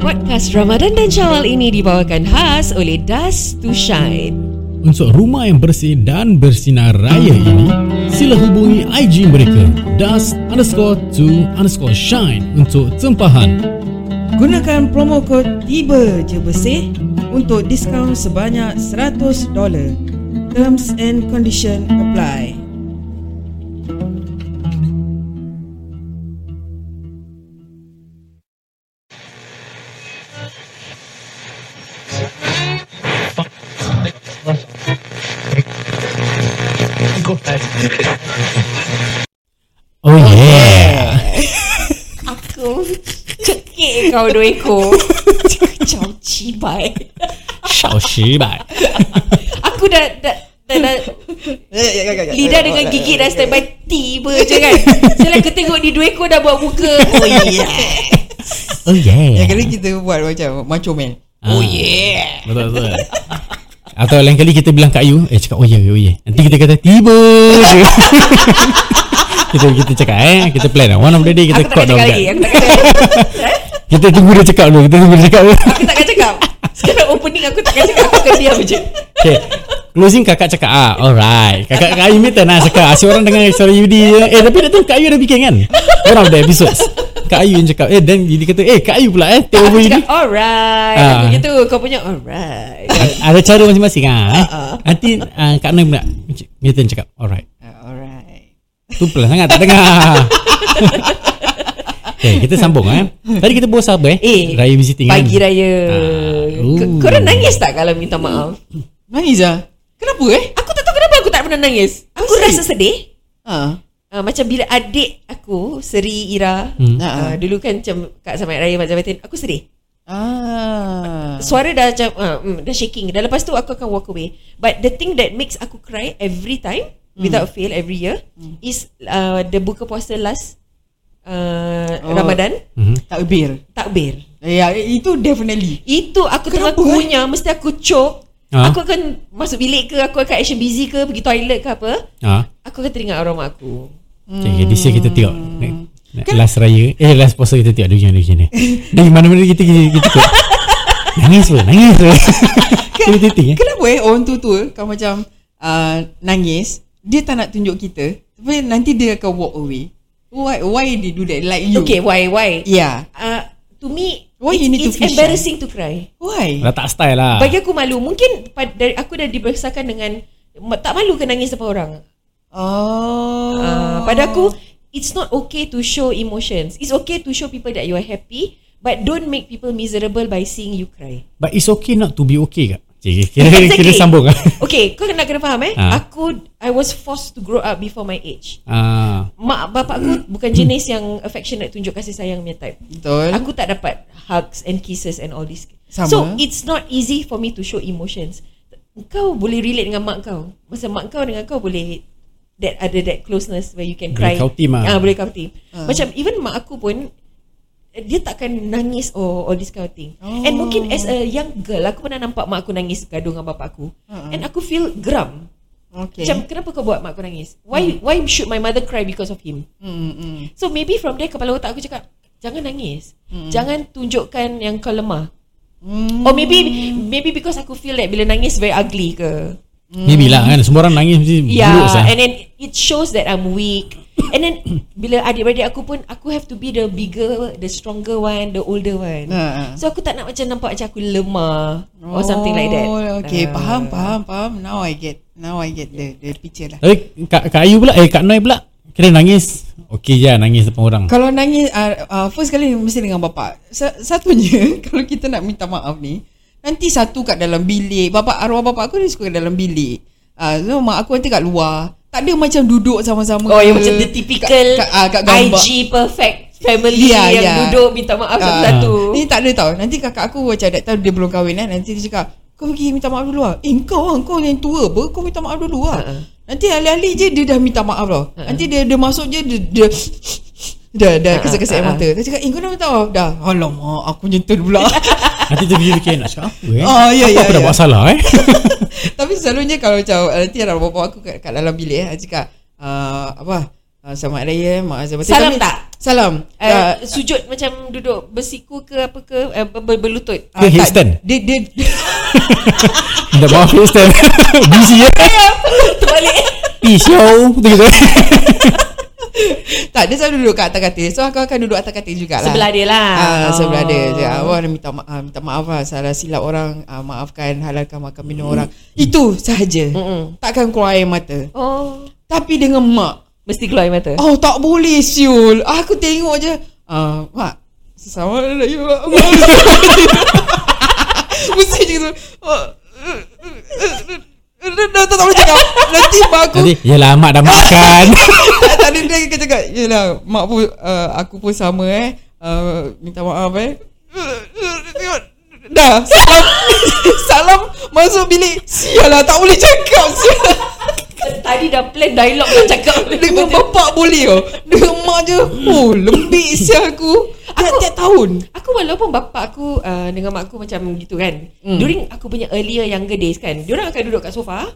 Podcast Ramadan dan Syawal ini dibawakan khas oleh Dust to Shine. Untuk rumah yang bersih dan bersinar raya ini, sila hubungi IG mereka dust underscore to underscore shine untuk tempahan. Gunakan promo kod Tiba Je Bersih untuk diskaun sebanyak $100. Terms and condition apply. Oh yeah. Aku cekik kau dua ekor. Kacau cibai. Shao shi bai. Aku dah, dah, dah, dah lidah dengan gigi dah standby tiba je kan. Setelah aku tengok ni dua ekor dah buat muka. Oh yeah. Oh yeah. Yang kali kita buat macam Macho Man. Oh yeah. Betul betul. Atau lain kali kita bilang Kak Ayu, eh cakap oh yeah, oh yeah. Nanti kita kata tiba je. kita kita cakap eh, kita plan one of the day kita Aku takkan cakap lagi. Aku. Kita tunggu dia cakap dulu, kita tunggu dia cakap dulu. Aku takkan cakap. Sekarang opening aku takkan cakap. Aku akan diam je. Okay. Closing kakak cakap ah, alright. Kakak Kak Ayu minta nak cakap. Asyik orang dengar suara Yudi. Eh tapi dah tu Kak Ayu dah bikin kan? One of the episodes. Kak Ayu yang cakap. Eh dan Yudi kata, eh Kak Ayu pula eh. Take Aku over Yudi. cakap alright. Ah. Aku gitu. Kau punya alright. Ada cara masing-masing ah. Eh? Ah, ah. Nanti uh, Kak Noy pula. Minta cakap, alright. Alright. Tu pelan sangat tak dengar. okay, kita sambung eh. Tadi kita bawa apa eh? Eh, Raya visiting kan? Pagi raya. Ah, K- ooh. Korang nangis tak kalau minta maaf? Nangis ah? Kenapa eh? Aku tak tahu kenapa aku tak pernah nangis. Aku Asyik. rasa sedih. Ha. Uh, macam bila adik aku, Seri Ira, Hmm. uh, dulu kan macam kat Selamat Raya Mak Jabatin, aku sedih. Ah. Suara dah macam uh, mm, dah shaking. Dan lepas tu aku akan walk away. But the thing that makes aku cry every time without fail every year is uh, the buka puasa last uh, Oh. Ramadan Mhm. Takbir. takbir. Ya, itu definitely. Itu aku tengah Kenapa, eh? kunyah mesti aku choke. Ha? Aku akan masuk bilik ke, aku akan action busy ke, pergi toilet ke apa. Ah. Aku akan teringat arwah mak aku. Okay, okay, this year kita tengok Next- next Last raya Eh last puasa kita tengok Dia macam ni Dari mana-mana kita Kita, kita tengok Nangis pun Nangis pun Kita titik eh Kenapa eh orang tua-tua kalau macam uh, nangis, dia tak nak tunjuk kita, tapi nanti dia akan walk away. Why why they do that like you? Okay, why, why? Yeah. Uh, to me, Why it's, you need to it's feel embarrassing to cry. Why? Dah tak style lah Bagi aku malu. Mungkin pad- dari aku dah dibesarkan dengan tak malu ke nangis depan orang. Oh. Uh, pada aku, it's not okay to show emotions. It's okay to show people that you are happy, but don't make people miserable by seeing you cry. But it's okay not to be okay kak Cik, kira, kira sambung lah Okay, kau kena kena faham eh. Ah. Aku I was forced to grow up before my age. ah, Mak bapak aku bukan jenis yang affectionate tunjuk kasih sayang punya type. Betul. Aku tak dapat hugs and kisses and all this. Sama. So it's not easy for me to show emotions. Kau boleh relate dengan mak kau. Masa mak kau dengan kau boleh that ada that closeness where you can Boleh cry. kau team lah. Ah, boleh kau team. Ah. Macam even mak aku pun dia takkan nangis or all this kind of thing. Oh. And mungkin as a young girl aku pernah nampak mak aku nangis gaduh dengan bapak aku. Uh-uh. And aku feel geram. Okay. Macam kenapa kau buat mak aku nangis? Why why should my mother cry because of him? hmm, hmm. So maybe from there kepala otak aku cakap jangan nangis. Mm-mm. Jangan tunjukkan yang kau lemah. Hmm. Or maybe maybe because aku feel that bila nangis very ugly ke. Maybe lah kan Semua orang nangis Mesti buruk Yeah, sah and then it shows that I'm weak. And then bila adik-beradik aku pun aku have to be the bigger, the stronger one, the older one. Ha. So aku tak nak macam nampak macam aku lemah or something like that. Oh, okay, Ah. faham, faham, faham. Now I get, now I get the the picture lah. Tapi Kak, Kak Ayu pula Eh Kak Noi pula Kira nangis Okay je lah, nangis depan orang Kalau nangis uh, uh, First kali mesti dengan bapak Sa- Satunya Kalau kita nak minta maaf ni Nanti satu kat dalam bilik. Bapak arwah bapak aku Dia suka kat dalam bilik. Uh, So mak aku nanti kat luar. Tak ada macam duduk sama-sama. Oh, yang macam the typical kat, kat, uh, kat gambar. IG perfect family Ya, yang ya. duduk minta maaf Ah, satu-satu. Ni tak ada tau. Nanti kakak aku macam That time dia belum kahwin kan Nanti dia cakap Kau pergi minta maaf dulu lah Eh kau lah Kau yang tua apa? Kau minta maaf dulu lah Ha-ha. Nanti alih-alih je Dia dah minta maaf tau. Ha-ha. Nanti dia, dia masuk je Dia, dia Dah dah kesek-kesek ha-ha. mata. Dia cakap Eh kau dah minta maaf? Dah. Alamak Aku nyentuh pula Nanti tu dia fikir Nak cakap apa eh Oh, ya, Apa ya, aku dah ya. buat salah eh Tapi selalunya kalau macam Nanti ada bapak aku kat, kat dalam bilik eh, Dia cakap uh, Apa uh, Selamat Raya Mak Azam Salam tak? Salam. Uh, Uh, sujud macam duduk bersiku ke apa ke uh, ber- berlutut. Ke headstand? Dia, dia, Minta maaf headstand Busy ya Terbalik. Peace yo Gitu tak, dia selalu duduk kat atas katil. So aku akan duduk atas katil jugalah. Sebelah dia lah. Ah, Oh. sebelah dia. Dia awak minta maaf, minta maaf lah. Salah silap orang, ah, maafkan, halalkan makan minum orang. Itu sahaja. Mm-mm. Takkan keluar air mata. Oh, Tapi dengan mak, mesti keluar air mata. oh tak boleh siul. Aku tengok je. Ah, mak, sesama lah you. mak. Mesti je gitu. Oh, Dah tak boleh cakap Nanti mak aku Nanti Yelah mak dah makan tak, tak ada dia Yelah Mak pun uh, Aku pun sama eh uh, Minta maaf eh Tengok Dah Salam Salam Masuk bilik Sial lah Tak boleh cakap Sial Tadi dah plan dialog nak cakap. Dengan bapak boleh oh Dengan mak je Oh lembik sial aku Tiap-tiap tahun Aku walaupun bapak aku uh, dengan mak aku macam gitu kan. Hmm. Mm. During aku punya earlier younger days kan. Diorang akan duduk kat sofa.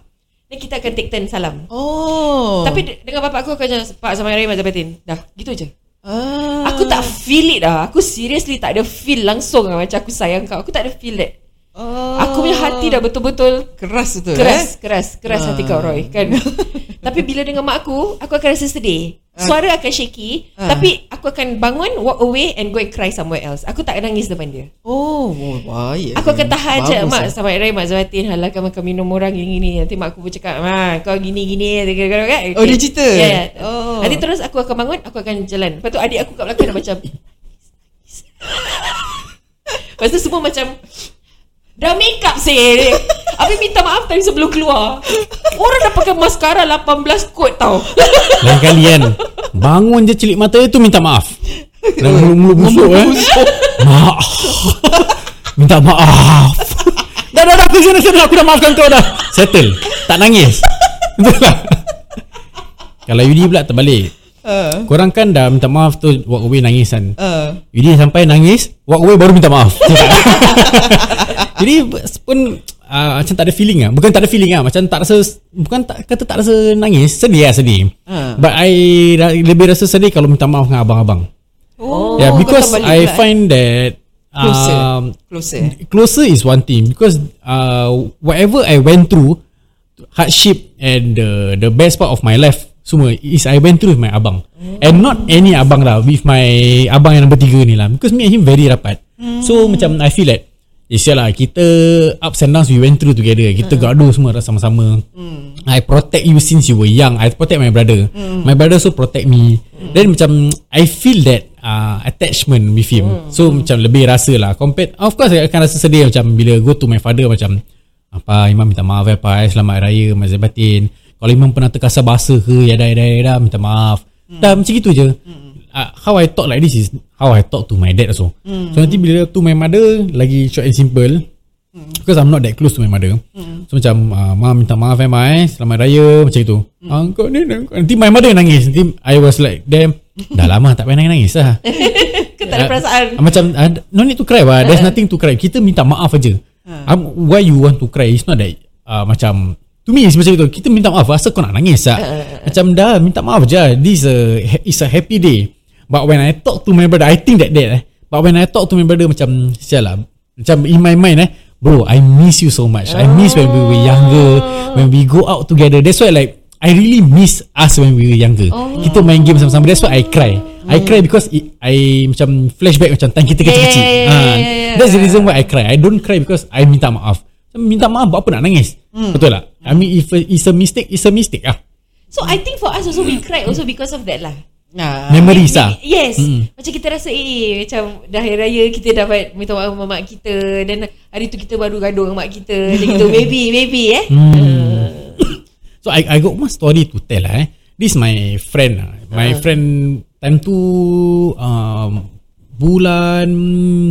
Dan kita akan take turn salam. Oh Tapi de- dengan bapak aku akan macam Pak sama Rahim Azabatin. Dah, gitu je. ah. Aku tak feel it dah. Aku seriously tak ada feel langsung lah macam aku sayang kau. Aku tak ada feel that. oh. Aku punya hati dah betul-betul Keras betul keras, eh? keras, keras Ah. hati kau Roy kan. Tapi bila dengan mak aku, aku akan rasa sedih. Suara akan shaky, Ah. tapi aku akan bangun, walk away and go and cry somewhere else. Aku tak nangis depan dia. Oh, oh bahaya Aku akan tahan je Mak lah. sampai Rai Mak Zawatin Halalkan makan minum orang gini-gini Nanti mak aku pun cakap ha, Kau gini-gini kan? Oh, dia cerita? Ya yeah. Oh. Nanti terus aku akan bangun Aku akan jalan Lepas tu adik aku kat belakang dah macam Lepas tu semua macam Dah make up sih Habis minta maaf tadi sebelum keluar. Orang dah pakai maskara 18 kot tau. Lain kali kan? Bangun je celik mata tu minta maaf. Dan mulu-mulu busuk eh. Maaf Minta maaf. Dah dah dah. Aku sana sana. Aku dah maafkan kau dah. Settle. Tak nangis. Betul lah Kalau Yudi pula terbalik. Uh, Korang kan dah minta maaf tu Walk away nangis kan uh, Yudi sampai nangis Walk away baru minta maaf Jadi pun uh, Macam tak ada feeling lah Bukan tak ada feeling lah Macam tak rasa Bukan tak, kata tak rasa nangis. Sedih lah sedih. Ah. But I ra- Lebih rasa sedih Kalau minta maaf dengan abang-abang. Oh, Yeah because I pula, eh? find that Closer. um, Closer Closer is one thing. Because uh, Whatever I went through Hardship And the The best part of my life Semua Is I went through with my abang. And not any abang lah With my Abang yang nombor tiga ni lah. Because me and him very rapat. So macam I feel like Eh lah Kita Ups and downs We went through together. Kita gaduh semua Sama-sama. I protect you Since you were young. I protect my brother. My brother also protect me. Then macam I feel that uh, Attachment with him. So macam lebih rasa lah. Compared Of course I akan rasa sedih Macam bila go to my father Macam apa Imam minta maaf ya Pak eh, Selamat Raya Mazhab batin Kalau Imam pernah terkasar bahasa ke Yada yada yada Minta maaf. Dah macam gitu je uh, How I talk like this is How I talk to my dad also. So nanti bila to my mother Lagi short and simple Because I'm not that close to my mother. So macam uh, Ma minta maaf ya Ma eh Selamat Raya Macam itu ah, kau ni, Nanti my mother nangis. Nanti I was like Damn Dah lama tak payah nangis lah. Kau tak ada perasaan. Ah, Macam uh, No need to cry lah There's nothing to cry. Kita minta maaf aja um, Why you want to cry? It's not that uh, Macam To me it's macam itu Kita minta maaf Asal kau nak nangis lah Macam dah Minta maaf je. This a, is a happy day But when I talk to my brother I think that that eh But when I talk to my brother Macam Sial lah Macam in my mind eh Bro I miss you so much I miss when we were younger When we go out together That's why like I really miss us when we were younger Kita main game sama-sama That's why I cry I cry because it, I macam flashback macam time kita kecil-kecil. yeah, yeah, Ah, yeah, yeah, That's the reason why I cry. I don't cry because I minta maaf. Minta maaf buat apa nak nangis? Betul tak? I mean if it's a mistake, it's a mistake ah. So I think for us also We cry also because of that lah Nah, Memories lah. Yes Mm. Macam kita rasa eh Macam dah hari raya Kita dapat minta maaf dengan mak kita Dan hari tu kita baru gaduh dengan mak kita Macam gitu Maybe Maybe eh Hmm. So I I got one story to tell lah eh. This my friend lah. My friend time tu um, bulan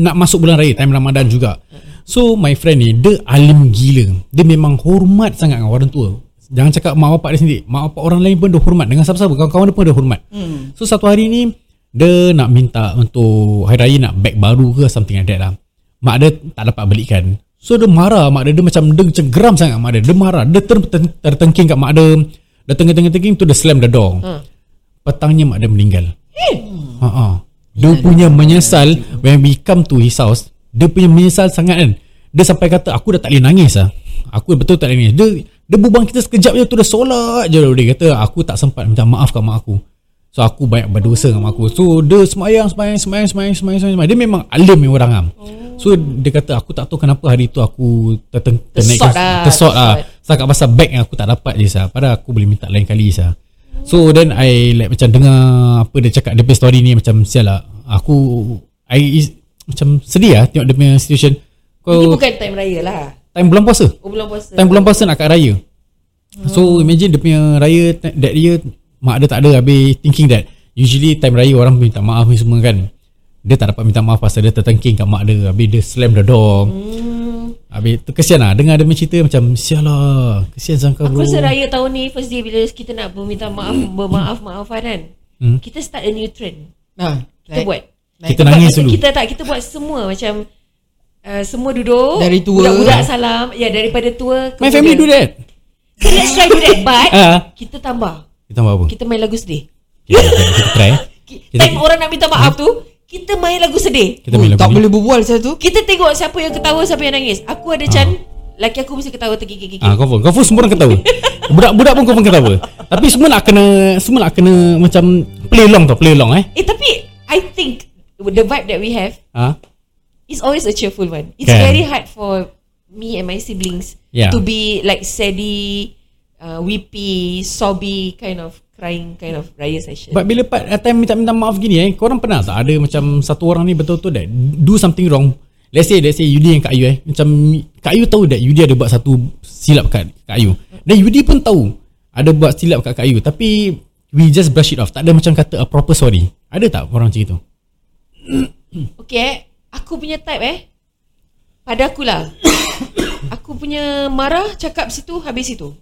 nak masuk bulan raya time Ramadan juga. So my friend ni dia alim gila. Dia memang hormat sangat dengan orang tua. Jangan cakap mak bapak dia sendiri. Mak bapak orang lain pun dia hormat dengan siapa-siapa kawan-kawan dia pun dia hormat. Hmm. So satu hari ni dia nak minta untuk hari raya nak bag baru ke something like that lah. Mak dia tak dapat belikan. So dia marah mak dia Dia macam Dia macam geram sangat mak dia Dia marah Dia ter, ter, tertengking kat mak dia Dia tengking-tengking tu Dia slam the door Hmm. Petangnya mak dia meninggal Ha ah. Dia punya menyesal when we come to his house, dia punya menyesal sangat kan. Dia sampai kata aku dah tak boleh nangis ah. Aku betul tak boleh nangis. Dia dia berbuang kita sekejap je tu dah solat je dia kata aku tak sempat minta maaf kat mak aku. So aku banyak berdosa dengan mak aku. So dia semayang semayang semayang semayang semayang, semayang. Dia memang alim ni orang am. So dia kata aku tak tahu kenapa hari tu aku terteng Tersot lah, tersot lah. tersot. Setakat pasal bag yang aku tak dapat je sah. Padahal aku boleh minta lain kali sah. So then I like macam dengar apa dia cakap dia punya story ni macam sial lah. Aku I is, macam sedih lah tengok dia punya situation. Ini Kau bukan time raya lah. Time bulan puasa. Oh bulan puasa. Time bulan puasa nak kat raya. So imagine dia punya raya that year mak dia tak ada habis thinking that usually time raya orang minta maaf ni semua kan. Dia tak dapat minta maaf pasal dia tertengking kat mak dia habis dia slam the door. Hmm. Habis tu kesian lah dengar dia punya cerita macam sial lah. Kesian sangka Aku bro. rasa raya tahun ni first day bila kita nak berminta maaf, bermaaf-maafan kan. Hmm. Kita start a new trend. Nah, Kita like, buat. Kita Buat nangis dulu. Kita tak, kita buat semua macam uh, semua duduk. Dari tua. Budak-budak salam. Ya, daripada tua. My family do that. So let's try do that. But Ah. kita tambah. Kita buat apa? Kita main lagu sedih. Kita, kita try. eh. Ki- Kita- Time orang nak minta maaf tu, kita main lagu sedih. Kita main tak lagu ni. boleh berbual saya tu. Kita tengok siapa yang ketawa, siapa yang nangis. Aku ada Chan, laki aku mesti ketawa terkikik-kikik. Ah, confirm. Confirm semua orang ketawa. Budak-budak pun confirm ketawa. Tapi semua nak kena semua nak kena macam play long tau, play long eh. Eh tapi I think the vibe that we have Ah. Is always a cheerful one. It's Kan. very hard for me and my siblings Yeah. to be like steady, uh, weepy, sobby kind of crying kind of raya session. But bila part time minta-minta maaf gini eh, korang pernah tak ada macam satu orang ni betul-betul that do something wrong. Let's say let's say Yudi yang Kak Ayu eh. Macam Kak Ayu tahu that Yudi ada buat satu silap kat Kak Ayu. Dan Yudi pun tahu ada buat silap kat Kak Ayu tapi we just brush it off. Tak ada macam kata a proper sorry. Ada tak orang macam itu? Okay, eh, aku punya type eh. Pada aku lah. aku punya marah cakap situ habis situ.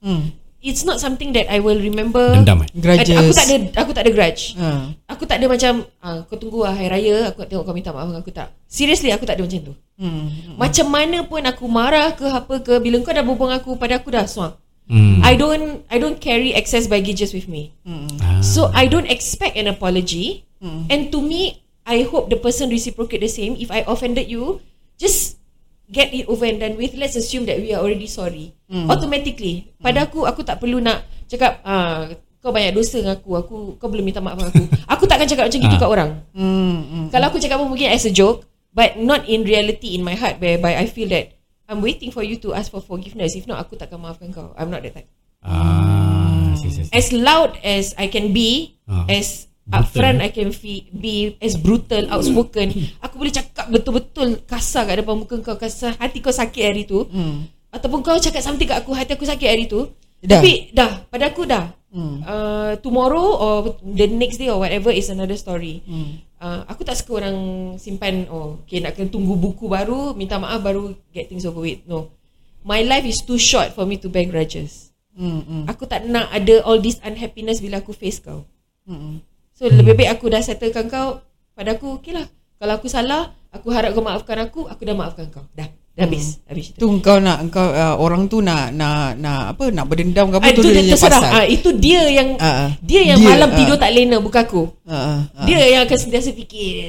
Hmm. It's not something that I will remember. Dendam eh. Grudges. Aku tak ada aku tak ada grudge. Ha. Aku tak ada macam ah, kau tunggu lah hari raya aku nak tengok kau minta maaf dengan aku tak. Seriously aku tak ada macam tu. Hmm. Macam mana pun aku marah ke apa ke bila kau dah berbuang aku pada aku dah suang. Hmm. I don't I don't carry excess baggages with me. Ah. So I don't expect an apology. And to me, I hope the person reciprocate the same. If I offended you, just get it over and done with. Let's assume that we are already sorry. Automatically, pada aku aku tak perlu nak cakap ah kau banyak dosa dengan aku. Aku kau belum minta maaf dengan aku. aku takkan cakap macam gitu Ah. kat orang. Hmm. hmm. Kalau aku cakap pun mungkin as a joke, but not in reality in my heart whereby I feel that I'm waiting for you to ask for forgiveness. If not, aku takkan maafkan kau. I'm not that type. Ah, see, see, see. As loud as I can be, Ah. as upfront eh? I can fe- be, as brutal, outspoken, aku boleh cakap betul-betul kasar kat depan muka kau, kasar hati kau sakit hari tu. Hmm. Ataupun kau cakap something kat aku, hati aku sakit hari tu. Dah. Tapi dah, pada aku dah. Hmm. Uh, tomorrow or the next day or whatever is another story. Hmm. Uh, aku tak suka orang simpan oh okay nak kena tunggu buku baru minta maaf baru get things over with no my life is too short for me to bear grudges Hmm. Hmm. aku tak nak ada all this unhappiness bila aku face kau Hmm. So lebih baik aku dah settlekan kau pada aku okay lah kalau aku salah aku harap kau maafkan aku aku dah maafkan kau dah dah habis habis itu Tu kau nak kau uh, orang tu nak nak nak apa nak berdendam ke Ah, apa tu itu dia dia terserah pasal. ah, itu dia yang Ah, ah. dia yang Dia, malam ah. tidur tak lena bukan aku ha, ha. dia yang akan sentiasa fikir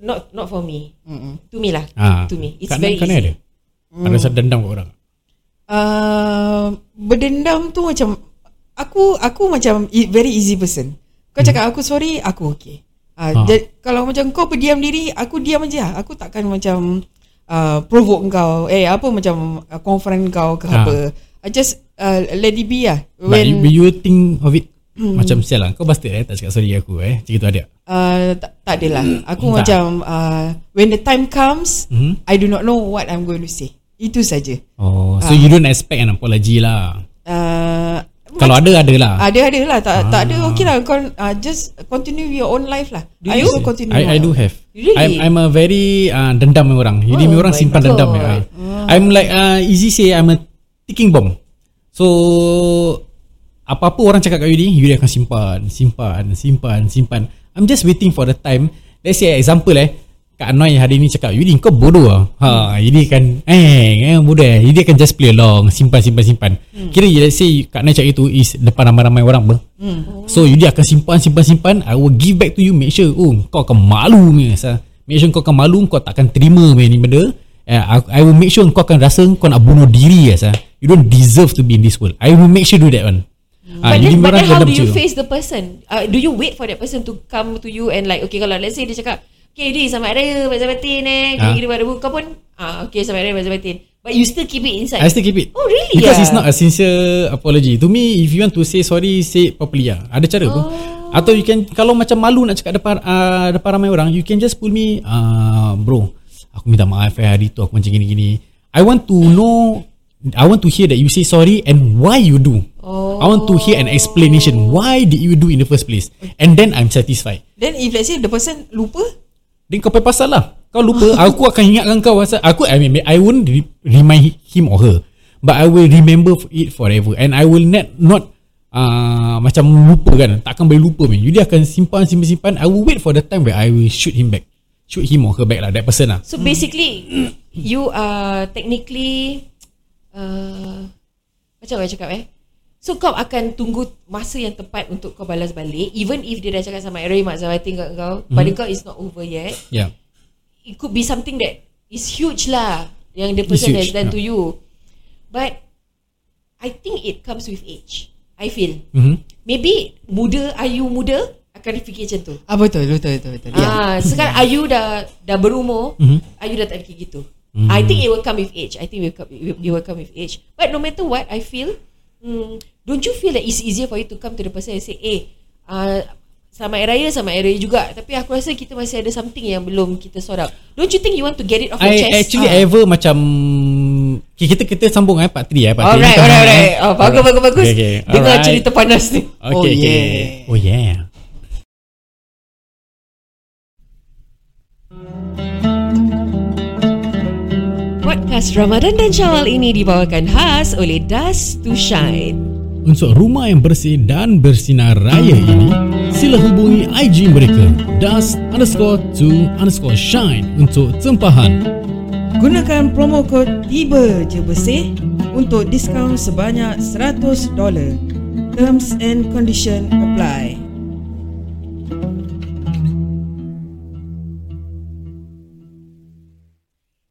not not for me Mm-mm. to me lah Ah. to me it's Kat- very kat easy ni ada. Ada rasa dendam kat orang. Uh, berdendam tu macam aku aku macam e- very easy person. Kau cakap aku sorry, aku okay. Uh, Ha. ha. kalau macam kau berdiam diri, aku diam aja. Aku takkan macam uh, provoke kau. Eh apa macam uh, confront kau ke Ha. apa. I just uh, let it be lah. But you, When you think of it macam sial lah. Kau bastard eh tak cakap sorry aku eh. Macam itu ada. uh, tak, tak adalah. Aku Tak. macam uh, when the time comes, Hmm? I do not know what I'm going to say. Itu saja. Oh, so you don't expect an apology lah. Uh, Kalau ada ada lah. Ada ada lah tak tak ada Ah. okey lah kau uh, just continue your own life lah. Do I you? also continue. I, I do have. Really? I'm, I'm a very uh, dendam dengan orang. Jadi Oh orang simpan God. dendam. Ya. I'm like uh, easy say I'm a ticking bomb. So apa-apa orang cakap kat Yudi, Yudi akan simpan, simpan, simpan, simpan. I'm just waiting for the time. Let's say example eh, Kak Noi hari ni cakap Yudi kau bodoh lah ha, Yudi kan Eh eh, bodoh eh Yudi akan just play along Simpan simpan simpan hmm. Kira let's say Kak Noi cakap itu Is depan ramai-ramai orang ber. Hmm. So Yudi akan simpan simpan simpan I will give back to you Make sure Oh kau akan malu ni sa. Make sure kau akan malu Kau tak akan terima ni benda eh, I, I will make sure Kau akan rasa Kau nak bunuh diri sa. You don't deserve to be in this world I will make sure do that one Ah, but, then, but then how do you face the person? Uh, do you wait for that person to come to you and like okay kalau let's say dia cakap Okay di selamat raya Bazar batin eh Ah. Gini-gini pada Kau pun ah, Okay selamat raya Bazar batin But you still keep it inside I still keep it Oh really Because ah? it's not a sincere apology To me If you want to say sorry Say it properly lah Ada cara oh. Atau you can Kalau macam malu nak cakap depan uh, Depan ramai orang You can just pull me uh, Bro Aku minta maaf eh Hari tu aku macam gini-gini I want to know I want to hear that you say sorry And why you do Oh. I want to hear an explanation Why did you do in the first place And then I'm satisfied Then if let's say the person lupa Then kau pasal lah. Kau lupa Aku akan ingatkan kau pasal Aku I mean I won't re- remind him or her But I will remember it forever. And I will not Not uh, Macam lupa kan. Takkan boleh lupa man. Jadi akan simpan simpan simpan. I will wait for the time Where I will shoot him back. Shoot him or her back lah That person lah. So basically You are technically uh, Macam mana cakap eh So kau akan tunggu masa yang tepat untuk kau balas balik Even if dia dah cakap sama Ray Mak Zawati kat kau Mhm. Pada kau it's not over yet Yeah It could be something that is huge lah Yang the person has done yeah. to you But I think it comes with age I feel mm-hmm. Maybe muda Ayu muda Akan fikir macam tu Ah betul betul betul betul. Ah, sekarang Ayu dah dah berumur, Mhm. Ayu dah tak fikir gitu. I think it will come with age. I think it will come, it will come with age. But no matter what, I feel, mm, don't you feel that it's easier for you to come to the person and say, eh, uh, selamat Hari Raya, selamat Hari Raya juga. Tapi aku rasa kita masih ada something yang belum kita sort out. Don't you think you want to get it off your I chest? actually Ah. ever macam okay, Kita kita sambung eh Part 3 eh Part 3 Alright, alright, alright. Oh, bagus, bagus, bagus. Okay, okay. Dengar Alright. cerita panas ni. Okay, Oh, okay. yeah. Oh yeah Podcast Ramadan dan Syawal ini dibawakan khas oleh Dust to Shine. Untuk rumah yang bersih dan bersinar raya ini, sila hubungi IG mereka dust underscore to underscore shine untuk tempahan. Gunakan promo kod tiba je bersih untuk diskaun sebanyak $100. Terms and condition apply.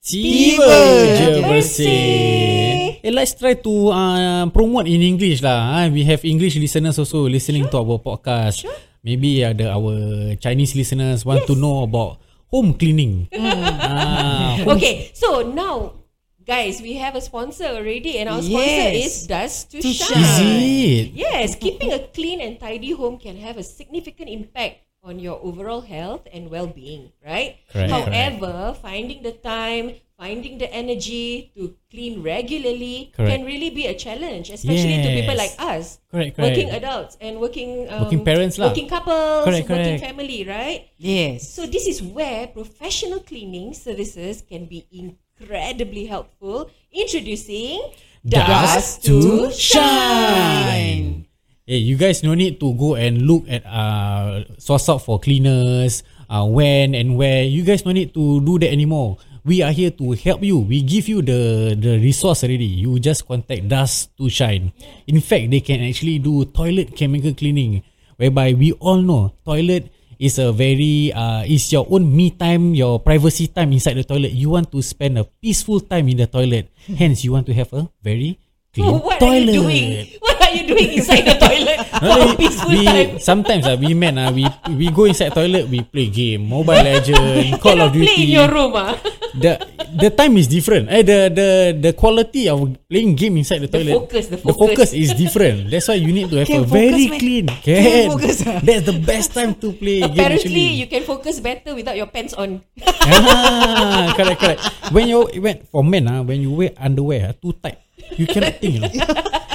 Tiba je bersih. Eh, let's try to uh, promote in English lah. Uh. We have English listeners also listening to our podcast. Maybe ada our Chinese listeners want to know about home cleaning. Ah, home Okay, so now, guys, we have a sponsor already, and our sponsor Yes. is Dust to, To Shine. Is it? Yes, keeping a clean and tidy home can have a significant impact on your overall health and well-being, right? Correct, However, finding the time, finding the energy to clean regularly Correct. can really be a challenge, especially to people like us, Correct, correct. working adults and working um, Working parents lah. working couples, Correct, working correct. family, right? Yes. So this is where professional cleaning services can be incredibly helpful. Introducing Dust to shine. Hey, you guys no need to go and look at uh source out for cleaners, uh when and where. You guys no need to do that anymore. We are here to help you. We give you the the resource already. You just contact Dust to Shine. In fact, they can actually do toilet chemical cleaning, whereby we all know toilet is a very uh is your own me time, your privacy time inside the toilet. You want to spend a peaceful time in the toilet. Hence, you want to have a very clean what toilet. are you doing? What are you doing inside the toilet for a peaceful we, time? Sometimes uh, we men uh, we we go inside toilet we play game Mobile Legend Call of play in Duty your room ah. the the time is different eh the the the quality of playing game inside the The toilet focus, the the focus focus. is different that's why you need to have Can a focus, very man. clean Can can focus, ah. that's the best time to play game Apparently, you can focus better without your pants on. ah, correct correct when you when for men ah when you wear underwear ah, too tight you cannot think you know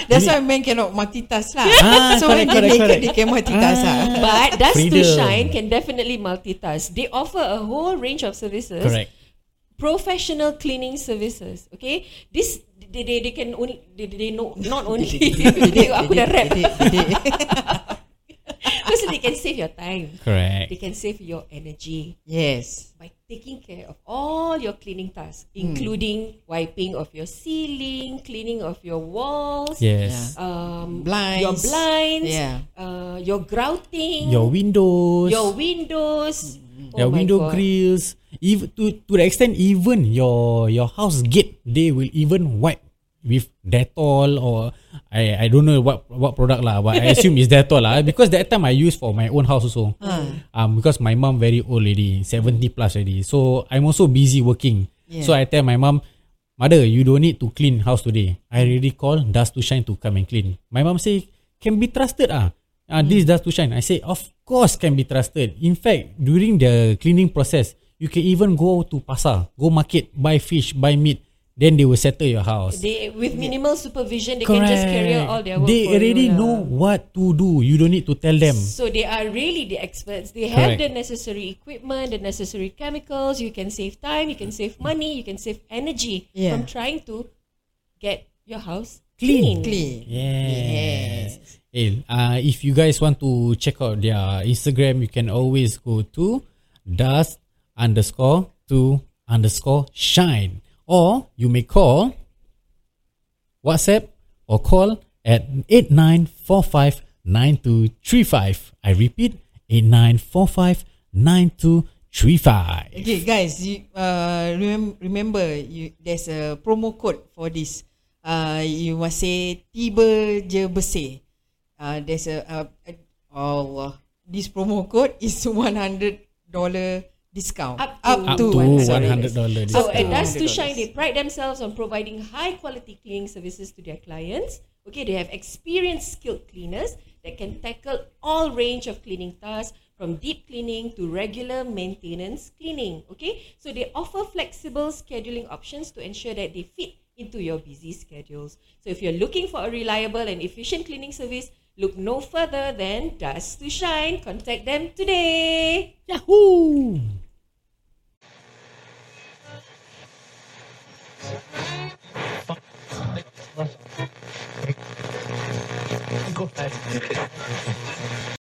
That's why men cannot multitask lah. Ah, so when correct, they naked, they can multitask lah. But Dust to Freedom. Shine can definitely multitask. They offer a whole range of services. correct Professional cleaning services. Okay, this they they, they can only they, they know not only aku dah rap. Because they can save your time. Correct. They can save your energy Yes. by taking care of all your cleaning tasks, including wiping of your ceiling, cleaning of your walls, Yes. um, Blinds. your blinds, Yeah. uh, your grouting, Your windows. your windows, Oh your my window God. grills. Even to to the extent even your your house gate they will even wipe with Dettol or I I don't know what what product lah, but I assume it's Dettol lah because that time I use for my own house also. Um, because my mom very old already, seventy plus already. So I'm also busy working. Yeah. So I tell my mom, mother, you don't need to clean house today. I already call Dust to Shine to come and clean. My mom say can be trusted ah. Ah, this Dust to Shine. I say of course can be trusted. In fact, during the cleaning process, you can even go to pasar, go market, buy fish, buy meat. Then they will settle your house. They with minimal supervision, they can just carry out all their work. They for already you lah. know what to do. You don't need to tell them. So they are really the experts. They have Correct. the necessary equipment, the necessary chemicals. You can save time, you can save money, you can save energy Yeah. from trying to get your house Clean. clean. Clean. Yes. Hey, uh, if you guys want to check out their Instagram, you can always go to dust underscore to underscore shine. Or you may call WhatsApp or call at 89459235. I repeat, 89459235. Okay, guys, you, uh, remem- remember you, there's a promo code for this. Uh, you must say tiba je bersih. Uh, there's a, uh, uh, Allah. This promo code is $100 discount. Up to- up Up to, to sorry. $100. So Up at to Dust to Shine, they pride themselves on providing high quality cleaning services to their clients. Okay, they have experienced skilled cleaners that can tackle all range of cleaning tasks from deep cleaning to regular maintenance cleaning. Okay, so they offer flexible scheduling options to ensure that they fit into your busy schedules. So if you're looking for a reliable and efficient cleaning service, look no further than Dust to Shine. Contact them today. Yahoo! Go ahead.